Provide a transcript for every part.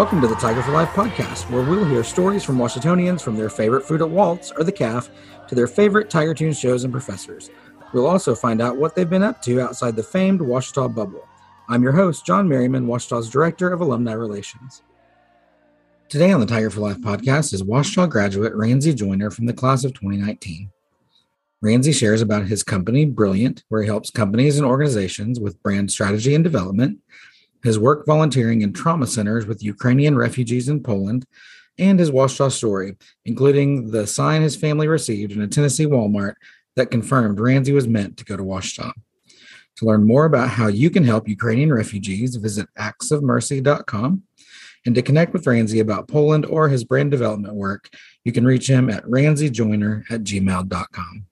Welcome to the Tiger for Life podcast, where we'll hear stories from Ouachitonians from their favorite food at Walt's or the Calf to their favorite Tiger Tunes shows and professors. We'll also find out what they've been up to outside the famed Ouachita bubble. I'm your host, John Merriman, Ouachita's Director of Alumni Relations. Today on the Tiger for Life podcast is Ouachita graduate Ranzy Joyner from the class of 2019. Ranzy shares about his company, Brilliant, where he helps companies and organizations with brand strategy and development, his work volunteering in trauma centers with Ukrainian refugees in Poland, and his Ouachita story, including the sign his family received in a Tennessee Walmart that confirmed Ramsey was meant to go to Ouachita. To learn more about how you can help Ukrainian refugees, visit actsofmercy.com. And to connect with Ramsey about Poland or his brand development work, you can reach him at ranzyjoyner at gmail.com.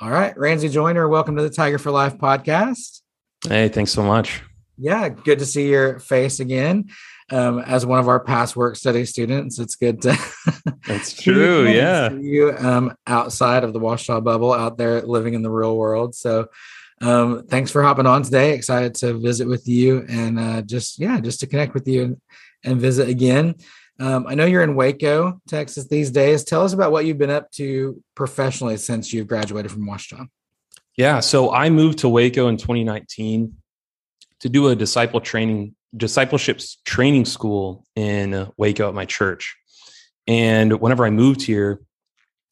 All right, Ramsey Joyner, welcome to the Tiger for Life podcast. Hey, thanks so much. Yeah, good to see your face again. Um, as one of our past work study students, it's good to. That's true. yeah. you um, outside of the Ouachita bubble, out there living in the real world. So, um, thanks for hopping on today. Excited to visit with you and uh, just yeah, just to connect with you and, and visit again. Um, I know you're in Waco, Texas these days. Tell us about what you've been up to professionally since you've graduated from Ouachita. Yeah, so I moved to Waco in 2019 to do a disciple training discipleship training school in Waco at my church. And whenever I moved here,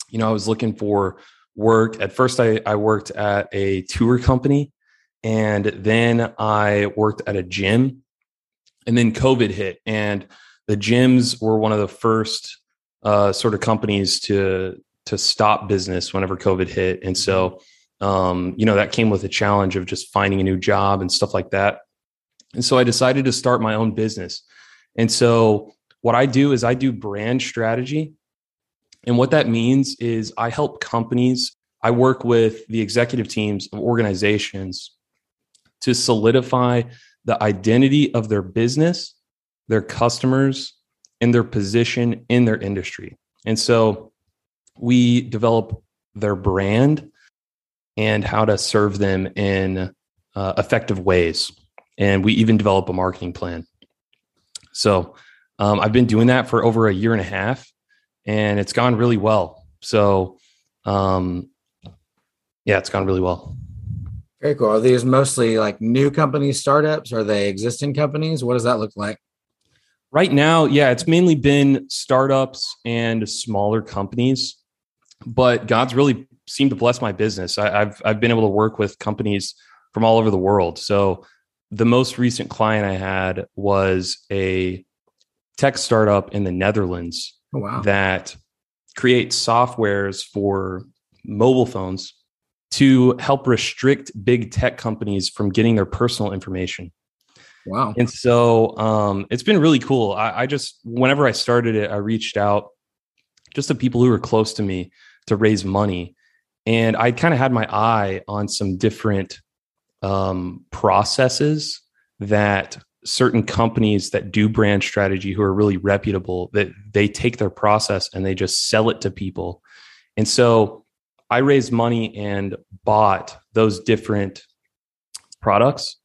you know, I was looking for work. At first, I, I worked at a tour company, and then I worked at a gym. And then COVID hit, and the gyms were one of the first uh, sort of companies to to stop business whenever COVID hit, and so um, you know that came with a challenge of just finding a new job and stuff like that. And so I decided to start my own business. And so what I do is I do brand strategy, and what that means is I help companies. I work with the executive teams of organizations to solidify the identity of their business their customers, and their position in their industry. And so we develop their brand and how to serve them in uh, effective ways. And we even develop a marketing plan. So um, I've been doing that for over a year and a half, and it's gone really well. So, um, yeah, it's gone really well. Very cool. Are these mostly like new companies, startups? Are they existing companies? What does that look like? Right now, yeah, it's mainly been startups and smaller companies, but God's really seemed to bless my business. I, have I've been able to work with companies from all over the world. So the most recent client I had was a tech startup in the Netherlands oh, wow. that creates softwares for mobile phones to help restrict big tech companies from getting their personal information. Wow. And so um, it's been really cool. I, I just, whenever I started it, I reached out just to people who were close to me to raise money. And I kind of had my eye on some different um, processes that certain companies that do brand strategy who are really reputable that they take their process and they just sell it to people and so i raised money and bought those different products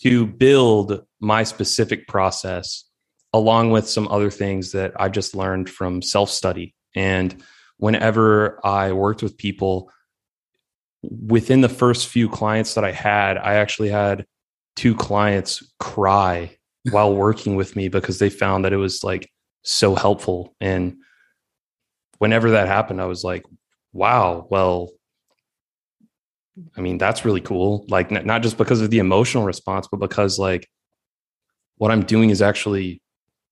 to build my specific process along with some other things that I've just learned from self study. And whenever I worked with people, within the first few clients that I had, I actually had two clients cry while working with me because they found that it was like so helpful. And whenever that happened, I was like, wow, well, I mean, that's really cool. Like, not just because of the emotional response, but because like what I'm doing is actually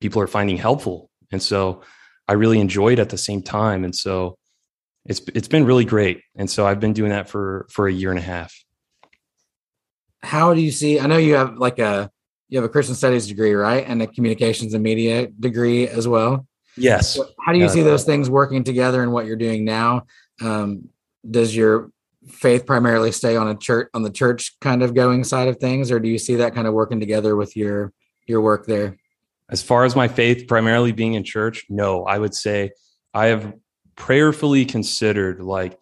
people are finding helpful. And so I really enjoyed at the same time. And so it's it's been really great. And so I've been doing that for for a year and a half. How do you see? I know you have like a you have a Christian studies degree, right? And a communications and media degree as well. Yes. How do you see those things working together in what you're doing now? Um, does your faith primarily stay on a church on the church kind of going side of things or do you see that kind of working together with your your work there as far as my faith primarily being in church no i would say i have prayerfully considered like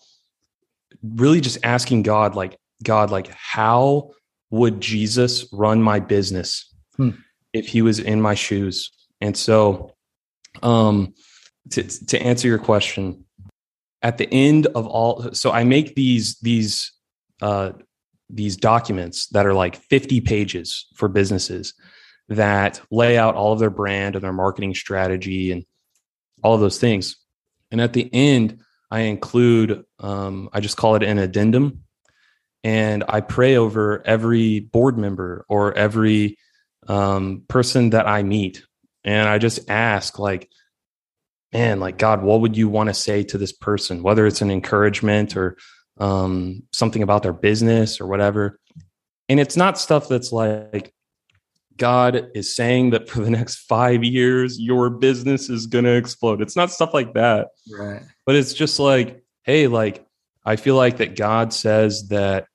really just asking god like god like how would jesus run my business hmm. if he was in my shoes. And so, um, to, to answer your question, at the end of all, so I make these, these, uh, these documents that are like 50 pages for businesses that lay out all of their brand and their marketing strategy and all of those things. And at the end, I include, um, I just call it an addendum. And I pray over every board member or every um, person that I meet. And I just ask, like, man, like, God, what would you want to say to this person? Whether it's an encouragement or um, something about their business or whatever. And it's not stuff that's like, God is saying that for the next five years, your business is going to explode. It's not stuff like that. Right. But it's just like, hey, like, I feel like that God says that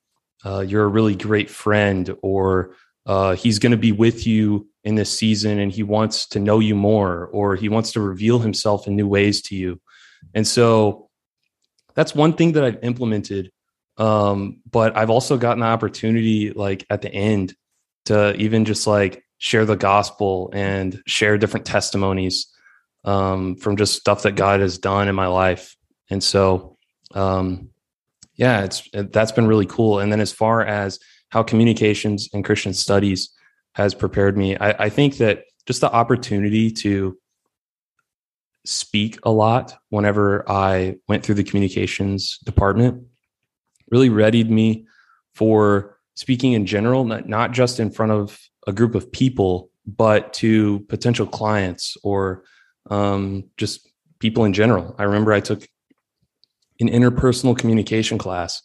uh, you're a really great friend or uh, he's going to be with you in this season and he wants to know you more or he wants to reveal himself in new ways to you. And so that's one thing that I've implemented. Um, but I've also gotten the opportunity, like at the end, to even just like share the gospel and share different testimonies um, from just stuff that God has done in my life. And so, um, yeah, it's that's been really cool. And then as far as how communications and Christian studies has prepared me, I, I think that just the opportunity to speak a lot whenever I went through the communications department really readied me for speaking in general, not, not just in front of a group of people, but to potential clients or um, just people in general. I remember I took an interpersonal communication class,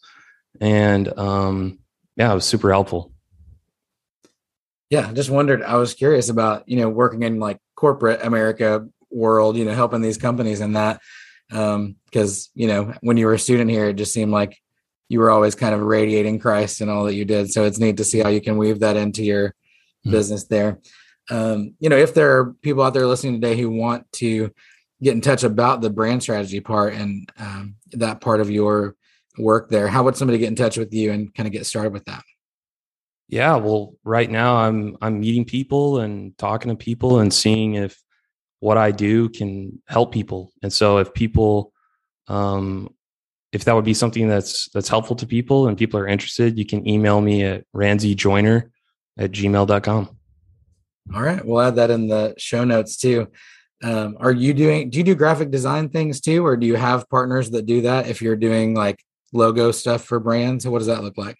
and um, yeah, it was super helpful. Yeah, I just wondered. I was curious about you know working in like corporate America world, you know, helping these companies and that because um, you know when you were a student here, it just seemed like you were always kind of radiating Christ and all that you did. So it's neat to see how you can weave that into your mm-hmm. business there. Um, you know, if there are people out there listening today who want to get in touch about the brand strategy part and um, that part of your work there, how would somebody get in touch with you and kind of get started with that? Yeah, well, right now I'm I'm meeting people and talking to people and seeing if what I do can help people. And so if people um, if that would be something that's that's helpful to people and people are interested, you can email me at ranzyjoyner at gmail.com. All right. We'll add that in the show notes too. Um, are you doing do you do graphic design things too, or do you have partners that do that if you're doing like logo stuff for brands? What does that look like?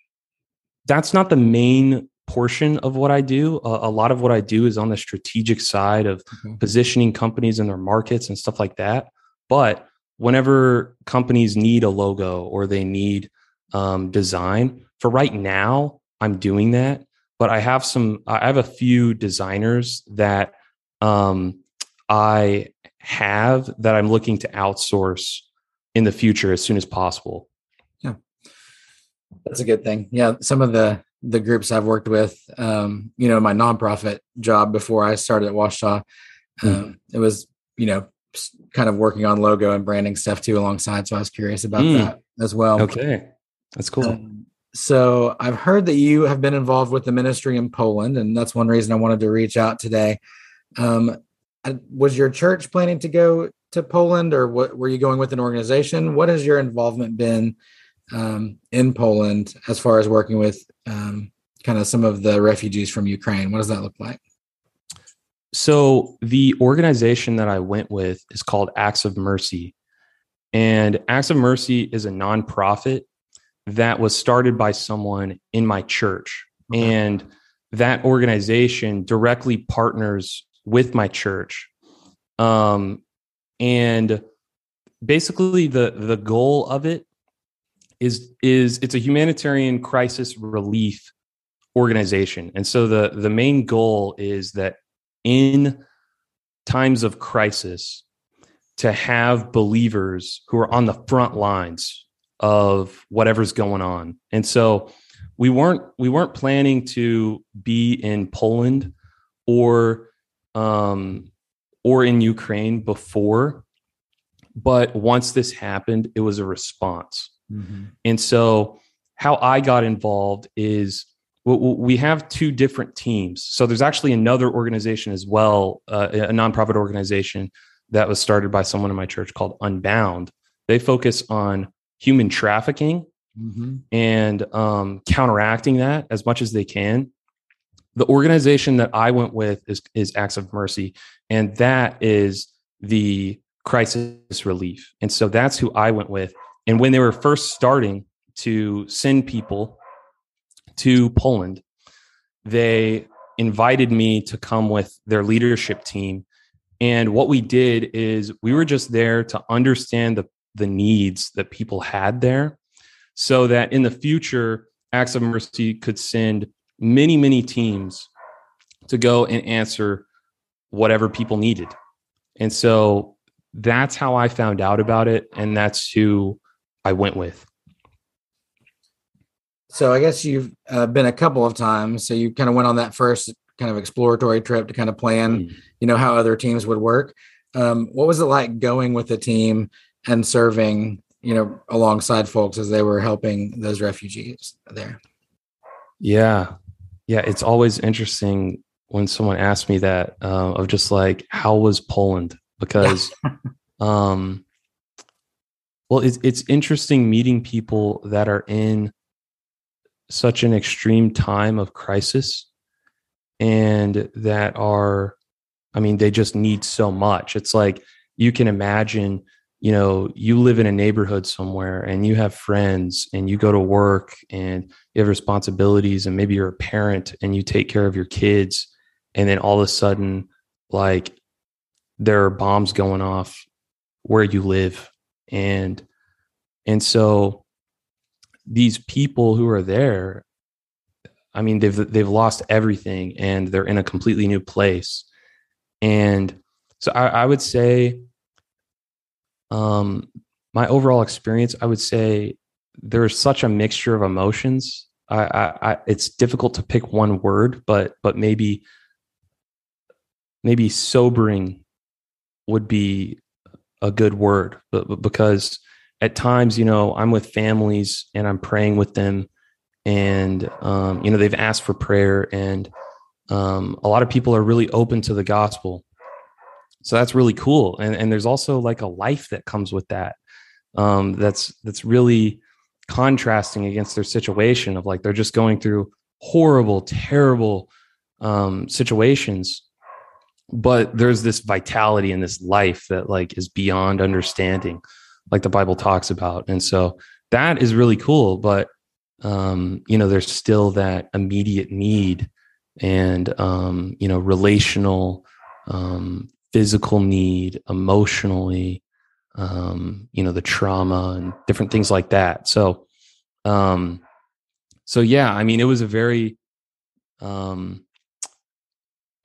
That's not the main portion of what I do. a lot of what I do is on the strategic side of mm-hmm. positioning companies in their markets and stuff like that. But whenever companies need a logo or they need um, design, for right now, I'm doing that. But I have some, I have a few designers that um, I have that I'm looking to outsource in the future as soon as possible. Yeah, that's a good thing. Yeah, some of the the groups I've worked with, um, you know, my nonprofit job before I started at Ouachita, hmm. um, mm. it was you know kind of working on logo and branding stuff too alongside. So I was curious about mm. that as well. Okay, that's cool. Um, so I've heard that you have been involved with the ministry in Poland, and that's one reason I wanted to reach out today. Um, was your church planning to go to Poland, or what, were you going with an organization? What has your involvement been um, in Poland as far as working with um, kind of some of the refugees from Ukraine? What does that look like? So the organization that I went with is called Acts of Mercy. And Acts of Mercy is a nonprofit that was started by someone in my church. Okay. And that organization directly partners with my church. Um, and basically the the goal of it is is it's a humanitarian crisis relief organization. And so the the main goal is that in times of crisis to have believers who are on the front lines of whatever's going on. And so we weren't we weren't planning to be in Poland or um or in Ukraine before but once this happened it was a response. Mm-hmm. And so how I got involved is we have two different teams. So there's actually another organization as well, uh, a nonprofit organization that was started by someone in my church called Unbound. They focus on human trafficking mm-hmm. and um, counteracting that as much as they can. The organization that I went with is, is Acts of Mercy, and that is the crisis relief. And so that's who I went with. And when they were first starting to send people to Poland, they invited me to come with their leadership team. And what we did is we were just there to understand the, the needs that people had there so that in the future, Acts of Mercy could send many, many teams to go and answer whatever people needed. And so that's how I found out about it. And that's who I went with. So I guess you've uh, been a couple of times. So you kind of went on that first kind of exploratory trip to kind of plan, mm. you know, how other teams would work. Um, what was it like going with a team and serving, you know, alongside folks as they were helping those refugees there? Yeah, yeah, it's always interesting when someone asks me that uh, of just like how was Poland because, um, well, it's it's interesting meeting people that are in such an extreme time of crisis and that are i mean they just need so much. It's like you can imagine you know you live in a neighborhood somewhere and you have friends and you go to work and you have responsibilities and maybe you're a parent and you take care of your kids and then all of a sudden like there are bombs going off where you live. And and so these people who are there i mean they've they've lost everything and they're in a completely new place. And so i, I would say um my overall experience i would say there's such a mixture of emotions. I, I, I it's difficult to pick one word but but maybe maybe sobering would be a good word but, but because at times, you know, I'm with families and I'm praying with them, and um, you know, they've asked for prayer, and um, a lot of people are really open to the gospel. So that's really cool, and and there's also like a life that comes with that. Um, that's that's really contrasting against their situation of like they're just going through horrible, terrible um, situations, but there's this vitality in this life that like is beyond understanding like the Bible talks about. And so that is really cool. But, um, you know, there's still that immediate need and, um, you know, relational, um, physical need, emotionally, um, you know, the trauma and different things like that. So, um, so yeah, I mean, it was a very, um,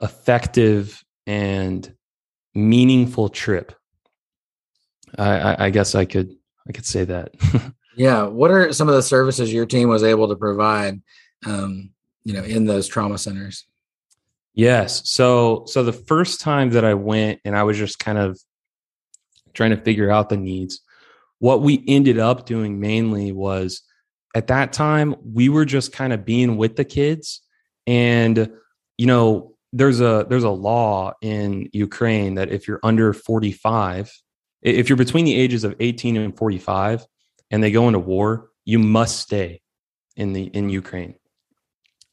effective and meaningful trip I, I guess I could I could say that. yeah. What are some of the services your team was able to provide? Um, you know, in those trauma centers. Yes. So so the first time that I went and I was just kind of trying to figure out the needs, what we ended up doing mainly was at that time we were just kind of being with the kids and you know there's a there's a law in Ukraine that if you're under 45 if you're between the ages of 18 and 45 and they go into war, you must stay in the in Ukraine.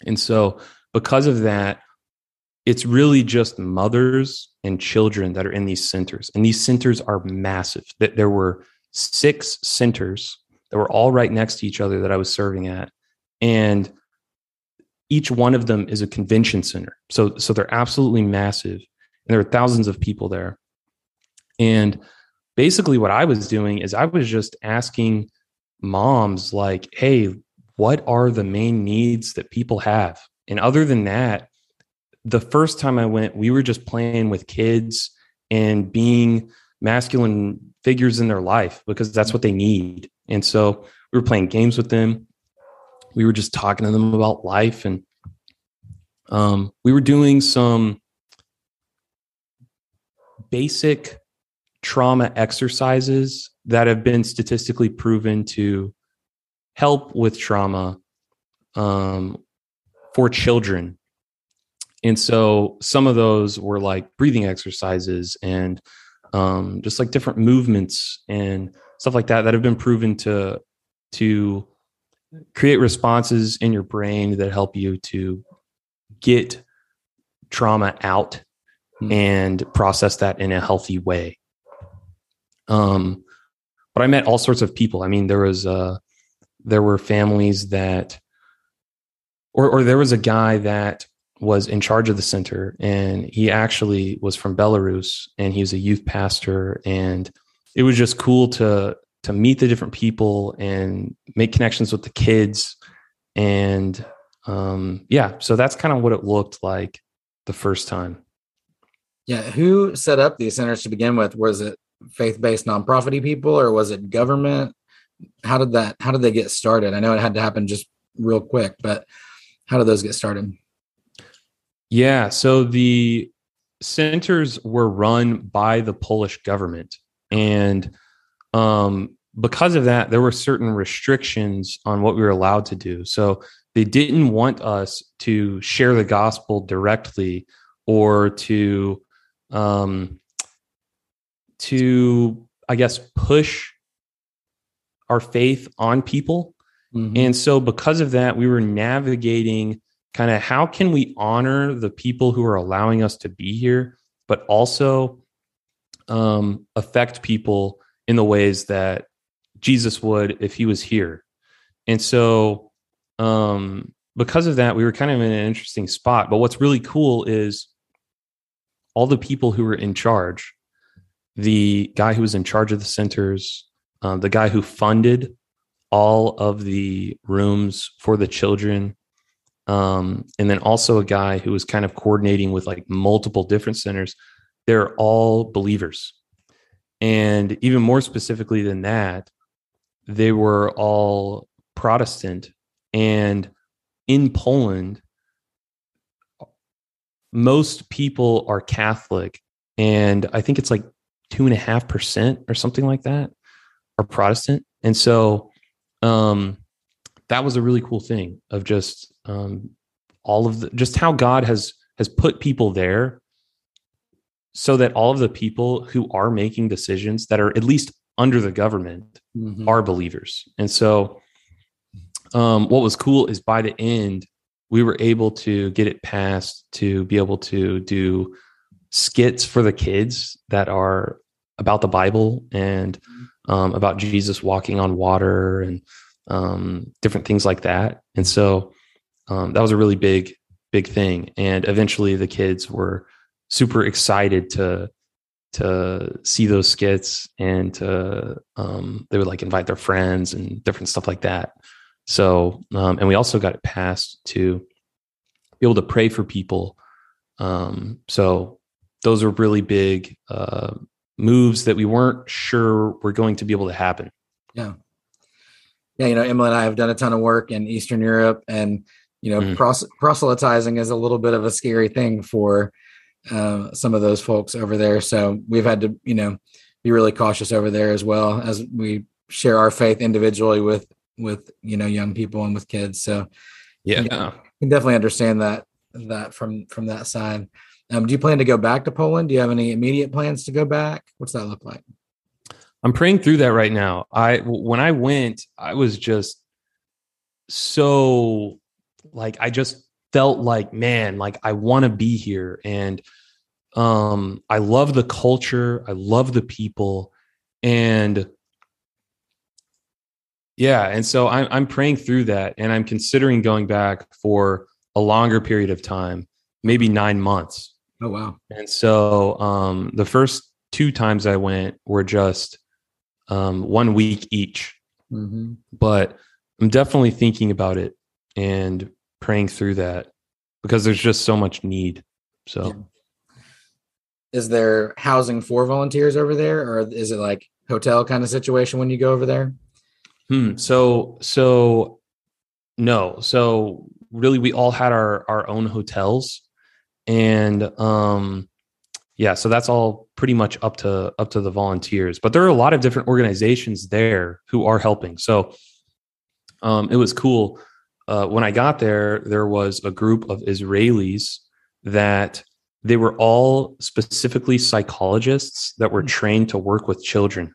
And so because of that, it's really just mothers and children that are in these centers. And these centers are massive. That there were six centers that were all right next to each other that I was serving at. And each one of them is a convention center. So so they're absolutely massive. And there are thousands of people there. And basically what I was doing is I was just asking moms like, "Hey, what are the main needs that people have?" And other than that, the first time I went, we were just playing with kids and being masculine figures in their life because that's what they need. And so we were playing games with them. We were just talking to them about life and um, we were doing some basic trauma exercises that have been statistically proven to help with trauma um, for children. And so some of those were like breathing exercises and um, just like different movements and stuff like that that have been proven to to create responses in your brain that help you to get trauma out mm. and process that in a healthy way. Um, but I met all sorts of people. I mean, there was uh, there were families that, or or there was a guy that was in charge of the center, and he actually was from Belarus, and he was a youth pastor, and it was just cool to to meet the different people and make connections with the kids. And um, yeah so that's kind of what it looked like the first time. Yeah who set up these centers to begin with? Was it faith-based nonprofit people or was it government? How did that how did they get started? I know it had to happen just real quick but how did those get started? Yeah so the centers were run by the polish government and um, because of that, there were certain restrictions on what we were allowed to do. So they didn't want us to share the gospel directly or to um, to I guess push our faith on people. Mm-hmm. And so because of that, we were navigating kind of how can we honor the people who are allowing us to be here, but also um, affect people in the ways that Jesus would if he was here. And so, um, because of that, we were kind of in an interesting spot. But what's really cool is all the people who were in charge the guy who was in charge of the centers, um, the guy who funded all of the rooms for the children, um, and then also a guy who was kind of coordinating with like multiple different centers. They're all believers. And even more specifically than that, they were all Protestant. And in Poland, most people are Catholic. And I think it's like two and a half percent or something like that are Protestant. And so um, that was a really cool thing of just um, all of the just how God has has put people there so that all of the people who are making decisions that are at least under the government mm-hmm. are believers. And so, um, what was cool is by the end, we were able to get it passed to be able to do skits for the kids that are about the Bible and um, about Jesus walking on water and um, different things like that. And so um, that was a really big, big thing. And eventually the kids were super excited to to see those skits and to um, they would like invite their friends and different stuff like that so um, and we also got it passed to be able to pray for people um, so those are really big uh, moves that we weren't sure were going to be able to happen yeah yeah you know emily and i have done a ton of work in eastern europe and you know mm. pros- proselytizing is a little bit of a scary thing for uh, some of those folks over there. So we've had to, you know, be really cautious over there as well as we share our faith individually with with you know young people and with kids. So yeah, you know, can definitely understand that that from from that side. Um, do you plan to go back to Poland? Do you have any immediate plans to go back? What's that look like? I'm praying through that right now. I when I went, I was just so like I just felt like, man, like I want to be here. And um, I love the culture. I love the people. And yeah, and so I'm I'm praying through that and I'm considering going back for a longer period of time, maybe nine months. Oh wow. And so um the first two times I went were just um one week each. Mm-hmm. But I'm definitely thinking about it and praying through that because there's just so much need. So, yeah. is there housing for volunteers over there, or is it like hotel kind of situation when you go over there? Hmm. So, so no. So really, we all had our our own hotels, and um, yeah. So that's all pretty much up to up to the volunteers. But there are a lot of different organizations there who are helping. So, um, it was cool uh, when I got there, there was a group of Israelis that they were all specifically psychologists that were trained to work with children.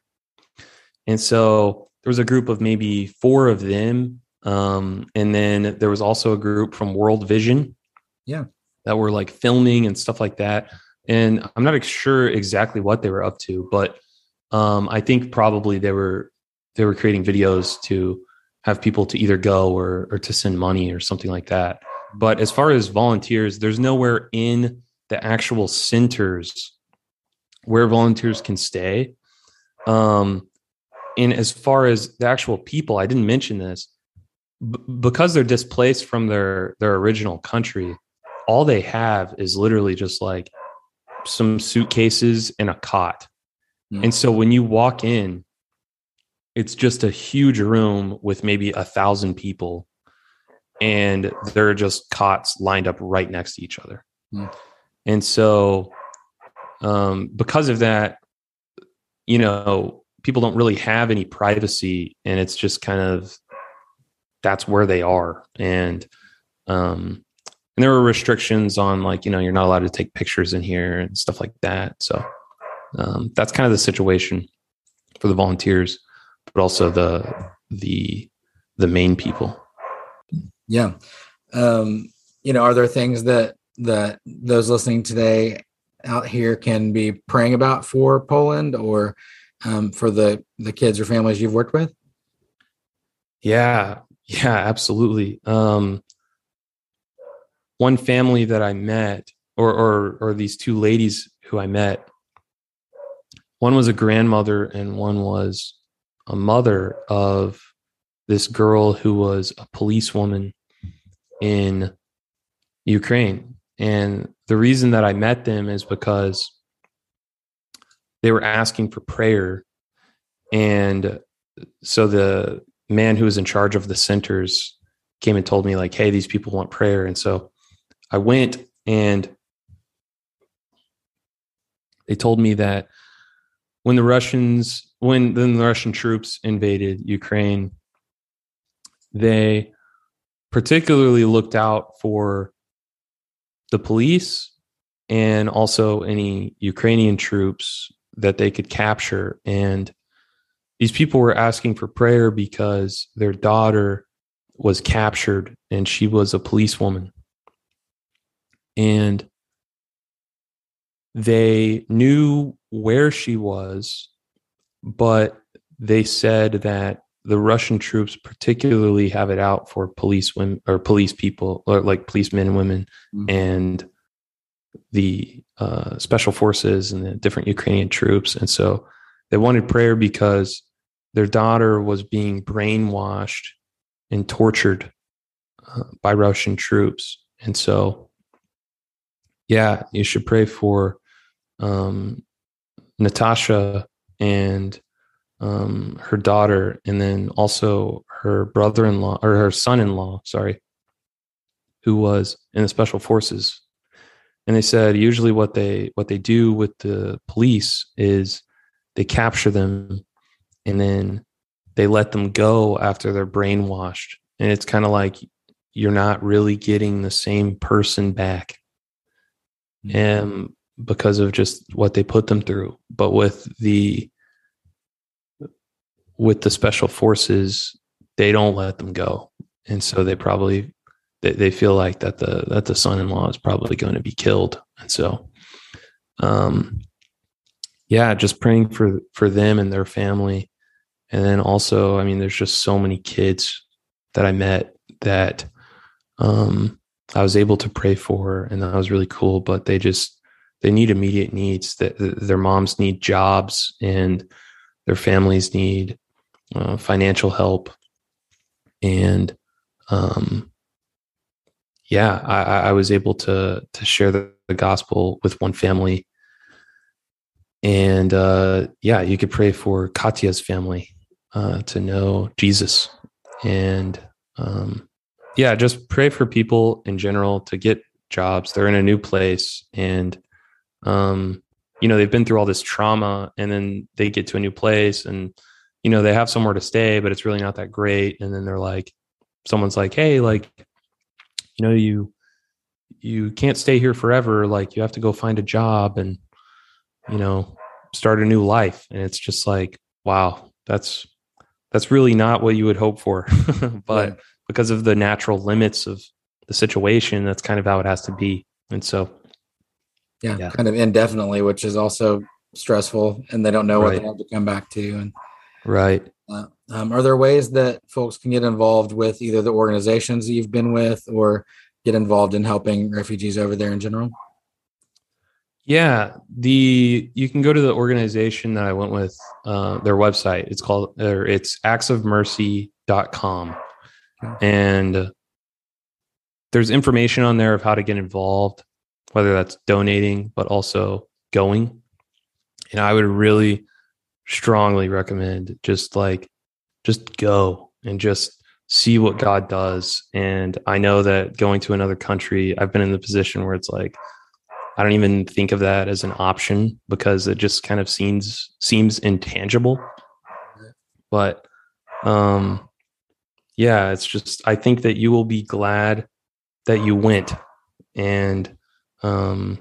And so there was a group of maybe four of them. Um, and then there was also a group from World Vision. Yeah. That were like filming and stuff like that. And I'm not sure exactly what they were up to, but um, I think probably they were they were creating videos to have people to either go or or to send money or something like that. But as far as volunteers, there's nowhere in the actual centers where volunteers can stay. Um, and as far as the actual people, I didn't mention this b- because they're displaced from their their original country. All they have is literally just like some suitcases and a cot. Mm. And so when you walk in, it's just a huge room with maybe a thousand people, and there are just cots lined up right next to each other. Mm. And so, um, because of that, you know, people don't really have any privacy, and it's just kind of that's where they are. And um, and there were restrictions on like you know you're not allowed to take pictures in here and stuff like that. So um, that's kind of the situation for the volunteers but also the the the main people. Yeah. Um, you know, are there things that that those listening today out here can be praying about for Poland or um, for the the kids or families you've worked with? Yeah, yeah, absolutely. Um, one family that I met, or or or these two ladies who I met, one was a grandmother and one was a mother of this girl who was a policewoman in Ukraine. And the reason that I met them is because they were asking for prayer. And so the man who was in charge of the centers came and told me, like, hey, these people want prayer. And so I went and they told me that when the Russians when then the Russian troops invaded Ukraine, they particularly looked out for the police and also any Ukrainian troops that they could capture. And these people were asking for prayer because their daughter was captured and she was a policewoman. And they knew where she was but they said that the Russian troops particularly have it out for police women or police people or like policemen and women mm-hmm. and the uh, special forces and the different Ukrainian troops. And so they wanted prayer because their daughter was being brainwashed and tortured uh, by Russian troops. And so, yeah, you should pray for um, Natasha and um, her daughter, and then also her brother-in-law or her son-in-law, sorry, who was in the special forces. And they said usually what they what they do with the police is they capture them and then they let them go after they're brainwashed. And it's kind of like you're not really getting the same person back. Mm-hmm. And because of just what they put them through. But with the with the special forces, they don't let them go, and so they probably they, they feel like that the that the son-in-law is probably going to be killed, and so, um, yeah, just praying for for them and their family, and then also, I mean, there's just so many kids that I met that um, I was able to pray for, and that was really cool. But they just they need immediate needs that their moms need jobs and their families need uh, financial help and um, yeah I, I, was able to to share the, the gospel with one family and uh, yeah you could pray for katya's family uh, to know jesus and um, yeah just pray for people in general to get jobs they're in a new place and um, you know they've been through all this trauma and then they get to a new place and you know they have somewhere to stay but it's really not that great and then they're like someone's like, hey, like, you know, you you can't stay here forever. Like you have to go find a job and you know start a new life. And it's just like, wow, that's that's really not what you would hope for. but. Because of the natural limits of the situation, that's kind of how it has to be. And so yeah, yeah. kind of indefinitely, which is also stressful and they don't know right. what they have to come back to. And right. Uh, um, are there ways that folks can get involved with either the organizations that you've been with or get involved in helping refugees over there in general? Yeah, the you can go to the organization that I went with, uh, their website. It's called or it's actsofmercy.com. And there's information on there of how to get involved, whether that's donating, but also going. And I would really strongly recommend just like just go and just see what God does. And I know that going to another country, I've been in the position where it's like, I don't even think of that as an option because it just kind of seems seems intangible. But um yeah, it's just I think that you will be glad that you went. And um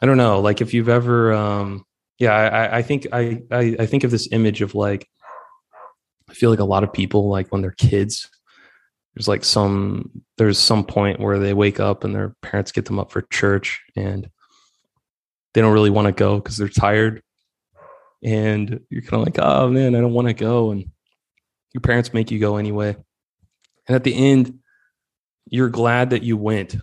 I don't know, like if you've ever um yeah, I, I think I, I I think of this image of like I feel like a lot of people, like when they're kids, there's like some there's some point where they wake up and their parents get them up for church and they don't really want to go because they're tired. And you're kind of like, oh man, I don't want to go. And your parents make you go anyway. And at the end, you're glad that you went.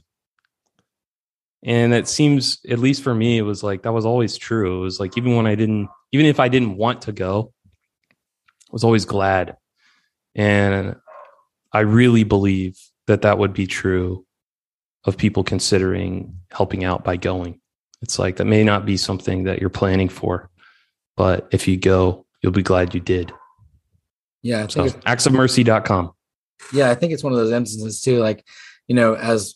And that seems, at least for me, it was like that was always true. It was like even when I didn't, even if I didn't want to go, I was always glad. And I really believe that that would be true of people considering helping out by going. It's like that may not be something that you're planning for, but if you go, you'll be glad you did. Yeah. I so, actsofmercy.com. Yeah. I think it's one of those instances too. Like, you know, as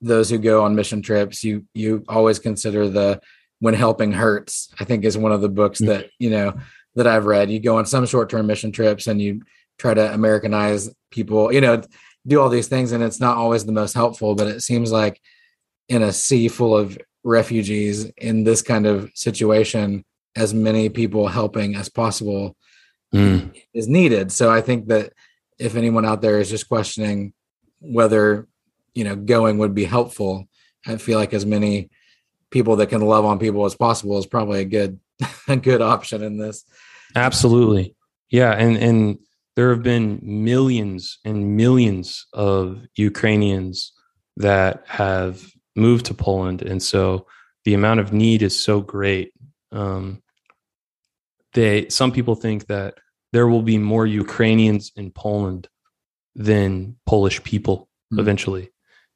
those who go on mission trips, you, you always consider the, when helping hurts, I think is one of the books mm. that, you know, that I've read. You go on some short term mission trips and you try to Americanize people, you know, do all these things. And it's not always the most helpful, but it seems like in a sea full of refugees in this kind of situation, as many people helping as possible mm. is needed. So I think that if anyone out there is just questioning whether, you know, going would be helpful, I feel like as many people that can love on people as possible is probably a good a good option in this. Absolutely. Yeah. And, and there have been millions and millions of Ukrainians that have moved to Poland. And so the amount of need is so great. Um, they, some people think that there will be more Ukrainians in Poland than Polish people mm-hmm. eventually.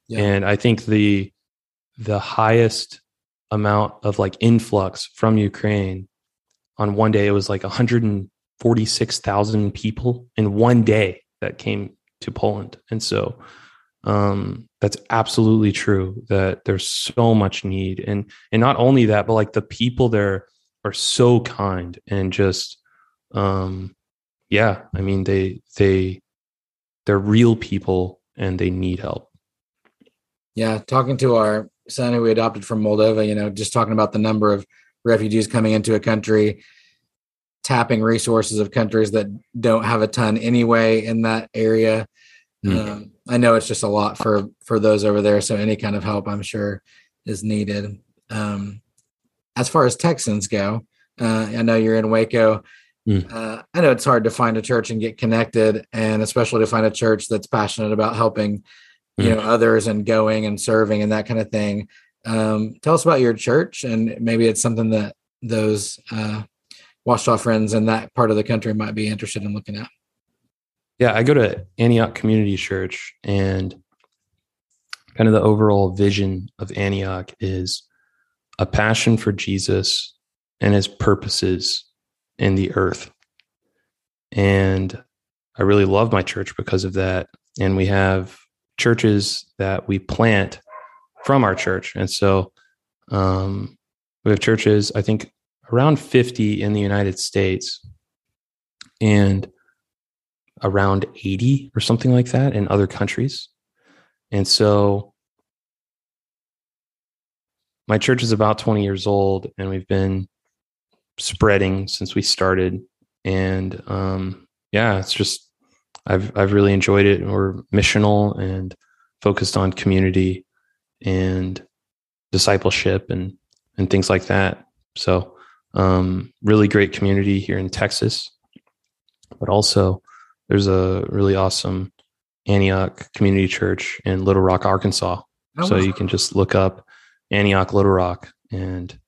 Yeah. And I think the, the highest amount of like influx from Ukraine on one day it was like 146,000 people in one day that came to Poland. And so um, that's absolutely true that there's so much need and and not only that but like the people there are so kind and just um yeah, I mean they they they're real people and they need help. Yeah, talking to our son who we adopted from Moldova, you know, just talking about the number of refugees coming into a country, tapping resources of countries that don't have a ton anyway in that area. Mm. Um, I know it's just a lot for for those over there, so any kind of help, I'm sure, is needed. Um, as far as Texans go, uh, I know you're in Waco. Mm. Uh, I know it's hard to find a church and get connected, and especially to find a church that's passionate about helping, you mm. know, others and going and serving and that kind of thing. Um, tell us about your church, and maybe it's something that those uh, Ouachita friends in that part of the country might be interested in looking at. Yeah, I go to Antioch Community Church, and kind of the overall vision of Antioch is a passion for Jesus and his purposes in the earth. And I really love my church because of that. And we have churches that we plant from our church. And so um, we have churches, I think around 50 in the United States. And around 80 or something like that in other countries. And so my church is about 20 years old and we've been spreading since we started. And um, yeah, it's just, I've, I've really enjoyed it. We're missional and focused on community and discipleship and, and things like that. So, um, really great community here in Texas, but also there's a really awesome Antioch Community Church in Little Rock, Arkansas. Oh, so you can just look up Antioch Little Rock and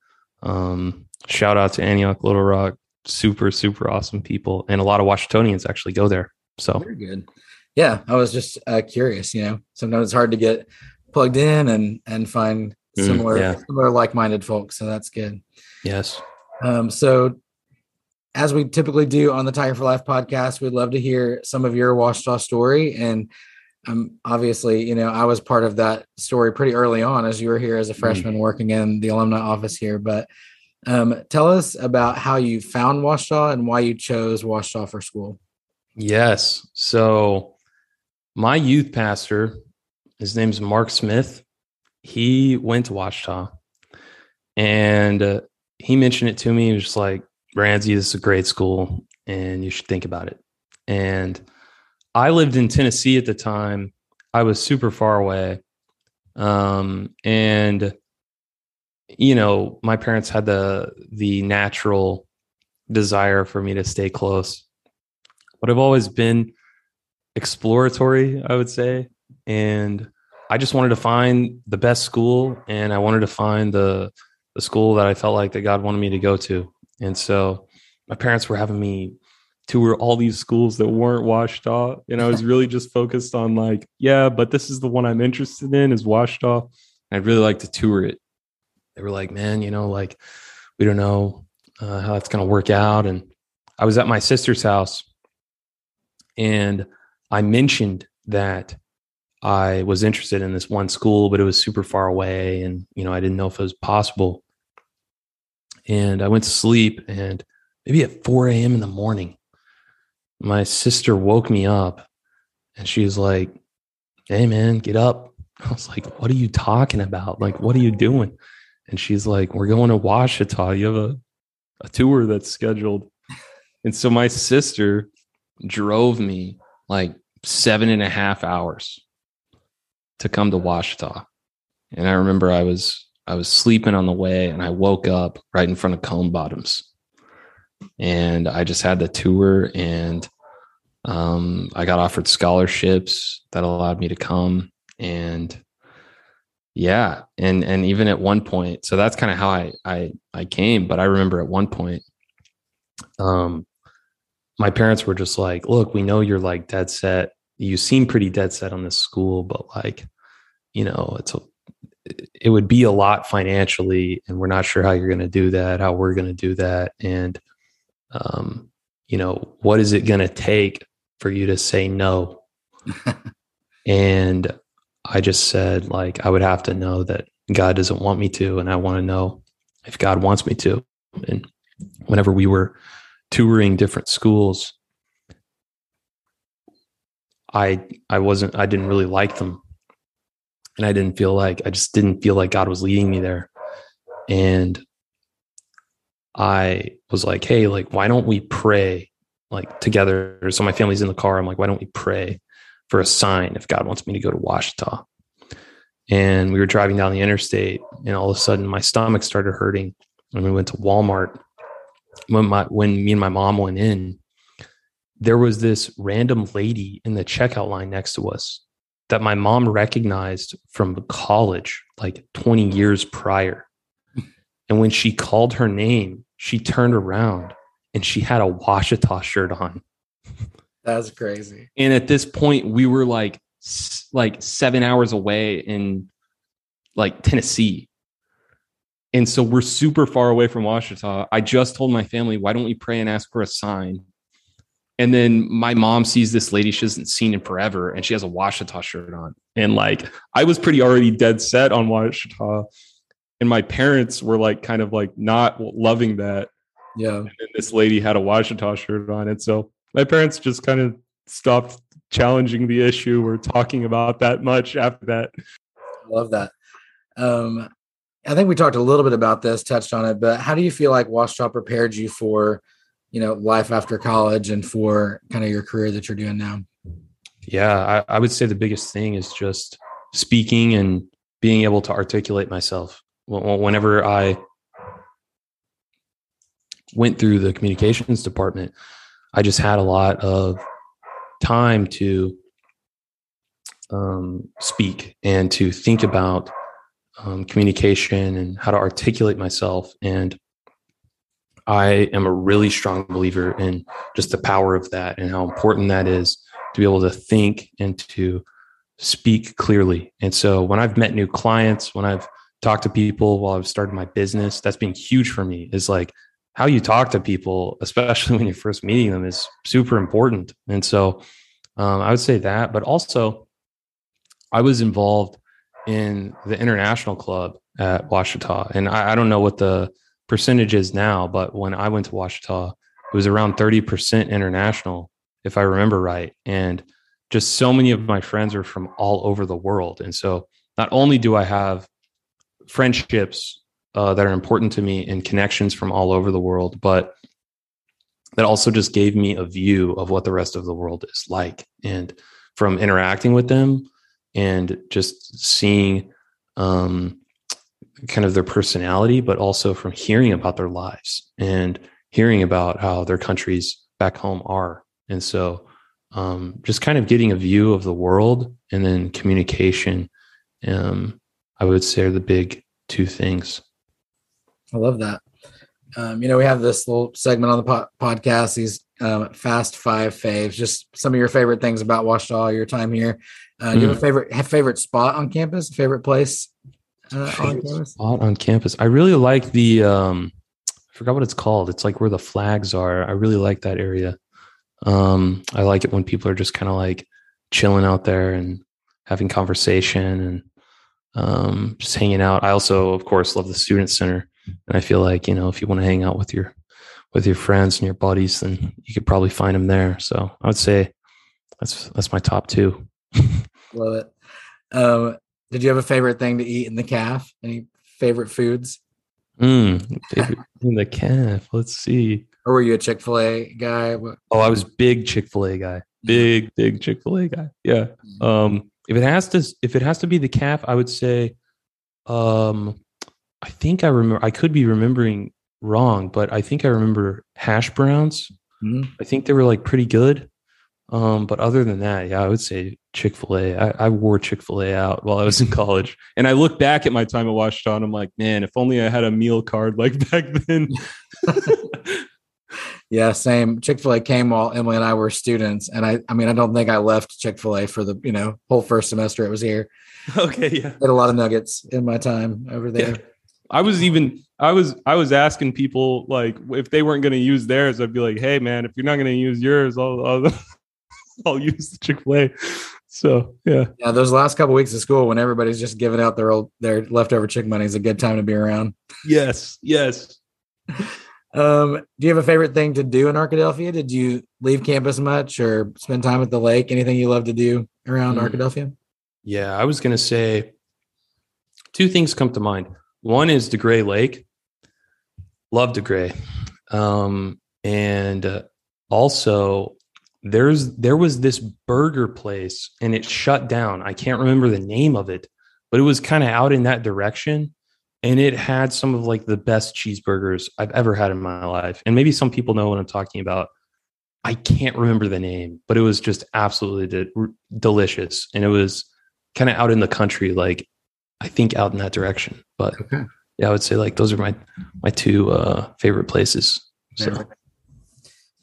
um, shout out to Antioch Little Rock. Super, super awesome people. And a lot of Ouachitonians actually go there. So very good. Yeah. I was just uh, curious, you know, sometimes it's hard to get plugged in and, and find mm, similar, mm, yeah. similar like-minded folks. So that's good. Yes. Um, so as we typically do on the Tiger for Life podcast, we'd love to hear some of your Ouachita story. And um, obviously, you know, I was part of that story pretty early on as you were here as a mm-hmm. freshman mm-hmm. working in the alumni office here. But um, tell us about how you found Ouachita and why you chose Ouachita for school. Yes. So my youth pastor, his name's Mark Smith. He went to Ouachita and uh, he mentioned it to me. He was just like, Ramsey, this is a great school and you should think about it. And I lived in Tennessee at the time. I was super far away. Um, and you know, my parents had the the natural desire for me to stay close. But I've always been exploratory, I would say. And I just wanted to find the best school and I wanted to find the the school that I felt like that God wanted me to go to. And so my parents were having me tour all these schools that weren't Ouachita. And I was really just focused on like, yeah, but this is the one I'm interested in is Ouachita. I'd really like to tour it. They were like, man, you know, like we don't know uh, how that's going to work out. And I was at my sister's house and I mentioned that I was interested in this one school, but it was super far away. And, you know, I didn't know if it was possible and I went to sleep and maybe at 4 a.m. in the morning, my sister woke me up and she was like, Hey man, get up. I was like, What are you talking about? Like, what are you doing? And she's like, We're going to Ouachita. You have a, a tour that's scheduled. And so my sister drove me like seven and a half hours to come to Ouachita. And I remember I was I was sleeping on the way and I woke up right in front of Cone Bottoms. And I just had the tour and um, I got offered scholarships that allowed me to come. And yeah, and and even at one point, so that's kind of how I I I came. But I remember at one point, um, my parents were just like, "Look, we know you're like dead set. You seem pretty dead set on this school, but like, you know, it's a it would be a lot financially and we're not sure how you're going to do that how we're going to do that and um, you know what is it going to take for you to say no? And i just said like i would have to know that god doesn't want me to and i want to know if god wants me to. And whenever we were touring different schools i i wasn't i didn't really like them. And I didn't feel like I just didn't feel like God was leading me there. And I was like, hey, like, why don't we pray like together? So my family's in the car. I'm like, why don't we pray for a sign if God wants me to go to Ouachita? And we were driving down the interstate, and all of a sudden my stomach started hurting. And we went to Walmart. When my when me and my mom went in, there was this random lady in the checkout line next to us that my mom recognized from college like 20 years prior. And when she called her name, she turned around and she had a Ouachita shirt on. That's crazy. And at this point, we were like like seven hours away in like Tennessee. And so we're super far away from Ouachita. I just told my family, why don't we pray and ask for a sign? And then my mom sees this lady she hasn't seen in forever, and she has a Ouachita shirt on. And like, I was pretty already dead set on Ouachita. And my parents were like, kind of like not loving that. Yeah. And this lady had a Ouachita shirt on. And so my parents just kind of stopped challenging the issue or talking about that much after that. Love that. Um, I think we talked a little bit about this, touched on it, but how do you feel like Ouachita prepared you for, you know, life after college and for kind of your career that you're doing now? Yeah, I, I would say the biggest thing is just speaking and being able to articulate myself. Whenever I went through the communications department, I just had a lot of time to um, speak and to think about um, communication and how to articulate myself. And I am a really strong believer in just the power of that and how important that is to be able to think and to speak clearly. And so when I've met new clients, when I've talked to people while I've started my business, that's been huge for me is like how you talk to people, especially when you're first meeting them, is super important. And so um, I would say that, but also I was involved in the international club at Ouachita. And I, I don't know what the percentage is now, but when I went to Ouachita, it was around 30% international, if I remember right. And just so many of my friends are from all over the world. And so not only do I have friendships uh, that are important to me and connections from all over the world, but that also just gave me a view of what the rest of the world is like. And from interacting with them and just seeing um, kind of their personality, but also from hearing about their lives and hearing about how their countries back home are. And so um, just kind of getting a view of the world and then communication, um, I would say are the big two things. I love that. Um, you know, we have this little segment on the po- podcast, these um, fast five faves, just some of your favorite things about Ouachita, your time here. Uh, mm. You have a mm. favorite have favorite spot on campus, favorite place uh, favorite on campus? Spot on campus. I really like the, um, I forgot what it's called. It's like where the flags are. I really like that area. Um, I like it when people are just kind of like chilling out there and having conversation and um, just hanging out. I also, of course, love the student center, and I feel like you know if you want to hang out with your with your friends and your buddies, then you could probably find them there. So I would say that's that's my top two. love it. Um, did you have a favorite thing to eat in the calf? Any favorite foods? Mm, in the calf. Let's see. Or were you a Chick Fil A guy? What? Oh, I was big Chick Fil A guy. Big, big Chick Fil A guy. Yeah. Mm. Um, if it has to, if it has to be the calf, I would say, um, I think I remember. I could be remembering wrong, but I think I remember hash browns. Mm-hmm. I think they were like pretty good. Um, but other than that, yeah, I would say Chick fil A. I, I wore Chick fil A out while I was in college. And I look back at my time at Ouachita, I'm like, man, if only I had a meal card like back then. Yeah, same. Chick Fil A came while Emily and I were students, and I, I mean, I don't think I left Chick Fil A for the you know whole first semester it was here. Okay, yeah, had a lot of nuggets in my time over there. Yeah. I was even I was I was asking people like if they weren't going to use theirs, I'd be like, hey man, if you're not going to use yours, I'll I'll, I'll use the Chick Fil A. So yeah, yeah. Those last couple weeks of school, when everybody's just giving out their old their leftover chick money, is a good time to be around. Yes, yes. Um, do you have a favorite thing to do in Arkadelphia? Did you leave campus much or spend time at the lake? Anything you love to do around mm. Arkadelphia? Yeah, I was going to say two things come to mind. One is DeGray Lake. Love DeGray. Um, and uh, also there's there was this burger place and it shut down. I can't remember the name of it, but it was kind of out in that direction and it had some of like the best cheeseburgers I've ever had in my life. And maybe some people know what I'm talking about. I can't remember the name, but it was just absolutely de- delicious. And it was kind of out in the country, like I think out in that direction. But okay. yeah, I would say like those are my my two uh, favorite places. So.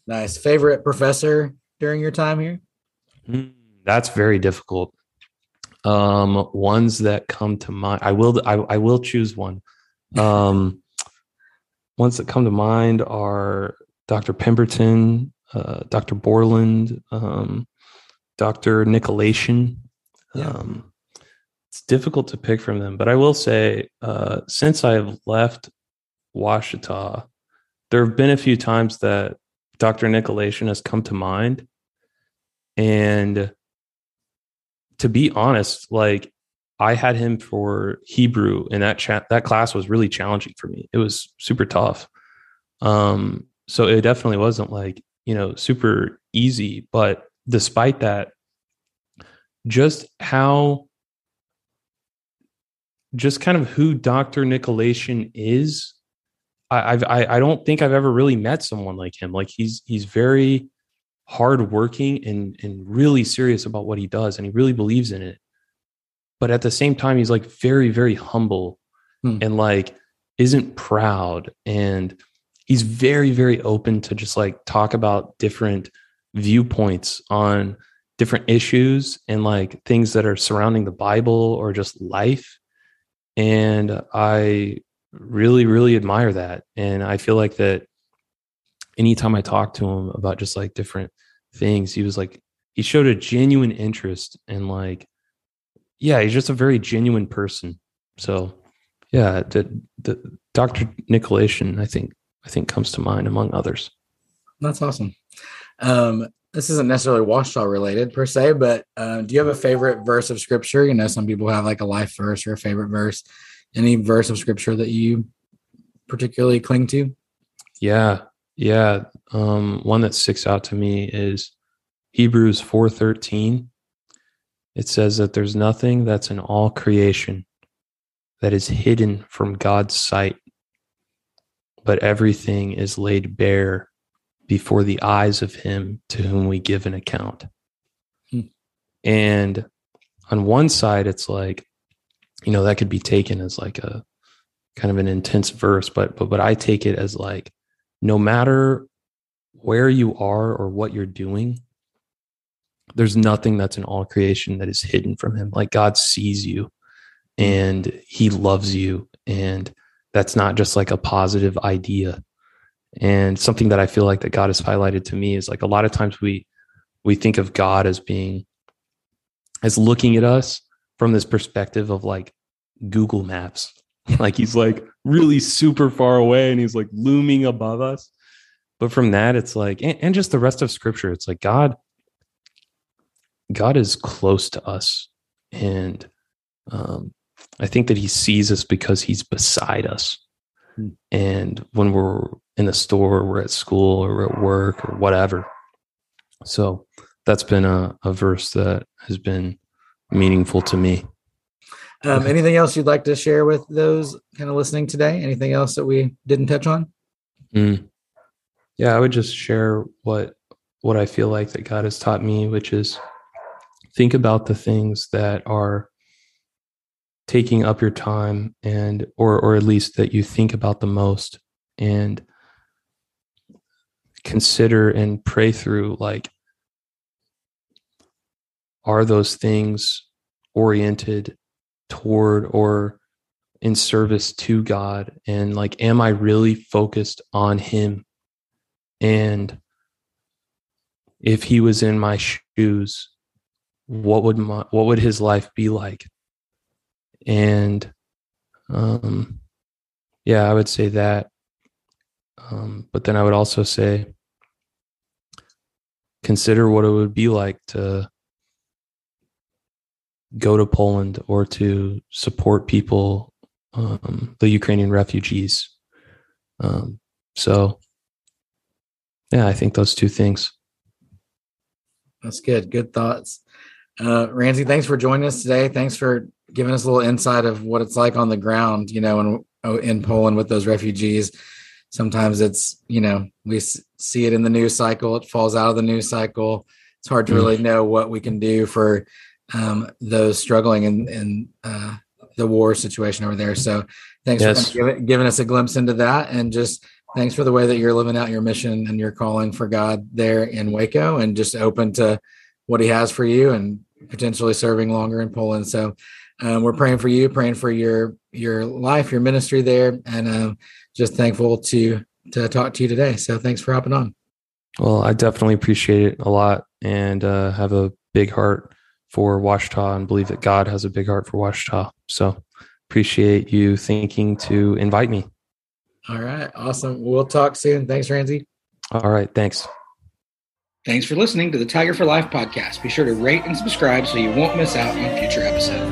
Nice. Favorite professor during your time here? Mm, that's very difficult. Um, ones that come to mind. I will. I, I will choose one. Um, ones that come to mind are Dr. Pemberton, uh, Dr. Borland, um, Dr. Nykolaishen. Yeah. Um, it's difficult to pick from them, but I will say, uh, since I have left Ouachita, there have been a few times that Dr. Nykolaishen has come to mind. And to be honest, like I had him for Hebrew, and that chat that class was really challenging for me. It was super tough. Um, so it definitely wasn't like you know super easy, but despite that, just how just kind of who Dr. Nykolaishen is. I, I've, I, I don't think I've ever really met someone like him. Like he's, he's very hardworking and, and really serious about what he does. And he really believes in it but at the same time he's like very very humble hmm. and like isn't proud and he's very very open to just like talk about different viewpoints on different issues and like things that are surrounding the bible or just life and i really really admire that and i feel like that anytime i talked to him about just like different things he was like he showed a genuine interest in like yeah, he's just a very genuine person. So yeah, the, the Dr. Nykolaishen, I think, I think comes to mind among others. That's awesome. Um, this isn't necessarily Ouachita related per se, but uh, do you have a favorite verse of scripture? You know, some people have like a life verse or a favorite verse. Any verse of scripture that you particularly cling to? Yeah, yeah. Um, one that sticks out to me is Hebrews four thirteen it says that there's nothing that's in all creation that is hidden from God's sight, but everything is laid bare before the eyes of Him to whom we give an account. Hmm. And on one side, it's like, you know, that could be taken as like a kind of an intense verse, but but but I take it as like no matter where you are or what you're doing, there's nothing that's in all creation that is hidden from him. Like God sees you and he loves you. And that's not just like a positive idea. And something that I feel like that God has highlighted to me is like a lot of times we we think of God as being as looking at us from this perspective of like Google Maps. like he's like really super far away and he's like looming above us. But from that, it's like, and, and just the rest of scripture, it's like God God is close to us. And um, I think that he sees us because he's beside us. Hmm. And when we're in the store, or we're at school or we're at work or whatever. So that's been a, a verse that has been meaningful to me. Um, anything else you'd like to share with those kind of listening today? Anything else that we didn't touch on? Mm. Yeah, I would just share what what I feel like that God has taught me, which is think about the things that are taking up your time and or or at least that you think about the most and consider and pray through like are those things oriented toward or in service to God? And like am I really focused on him? And if he was in my shoes what would my what would his life be like? And um yeah i would say that. Um but then i would also say consider what it would be like to go to poland or to support people um the ukrainian refugees um so yeah i think those two things that's good good thoughts uh, Ramsey, thanks for joining us today. Thanks for giving us a little insight of what it's like on the ground, you know, in, in Poland with those refugees. Sometimes it's, you know, we see it in the news cycle, it falls out of the news cycle. It's hard to mm. really know what we can do for um, those struggling in, in uh, the war situation over there. So thanks yes. for giving, giving us a glimpse into that. And just thanks for the way that you're living out your mission and your calling for God there in Waco and just open to what he has for you and potentially serving longer in Poland. So um, we're praying for you, praying for your your life, your ministry there, and um, just thankful to to talk to you today. So thanks for hopping on. Well, I definitely appreciate it a lot, and uh, have a big heart for Ouachita, and believe that God has a big heart for Ouachita. So appreciate you thinking to invite me. All right, awesome. We'll talk soon. Thanks, Ramsey. All right, thanks. Thanks for listening to the Tiger for Life podcast. Be sure to rate and subscribe so you won't miss out on future episodes.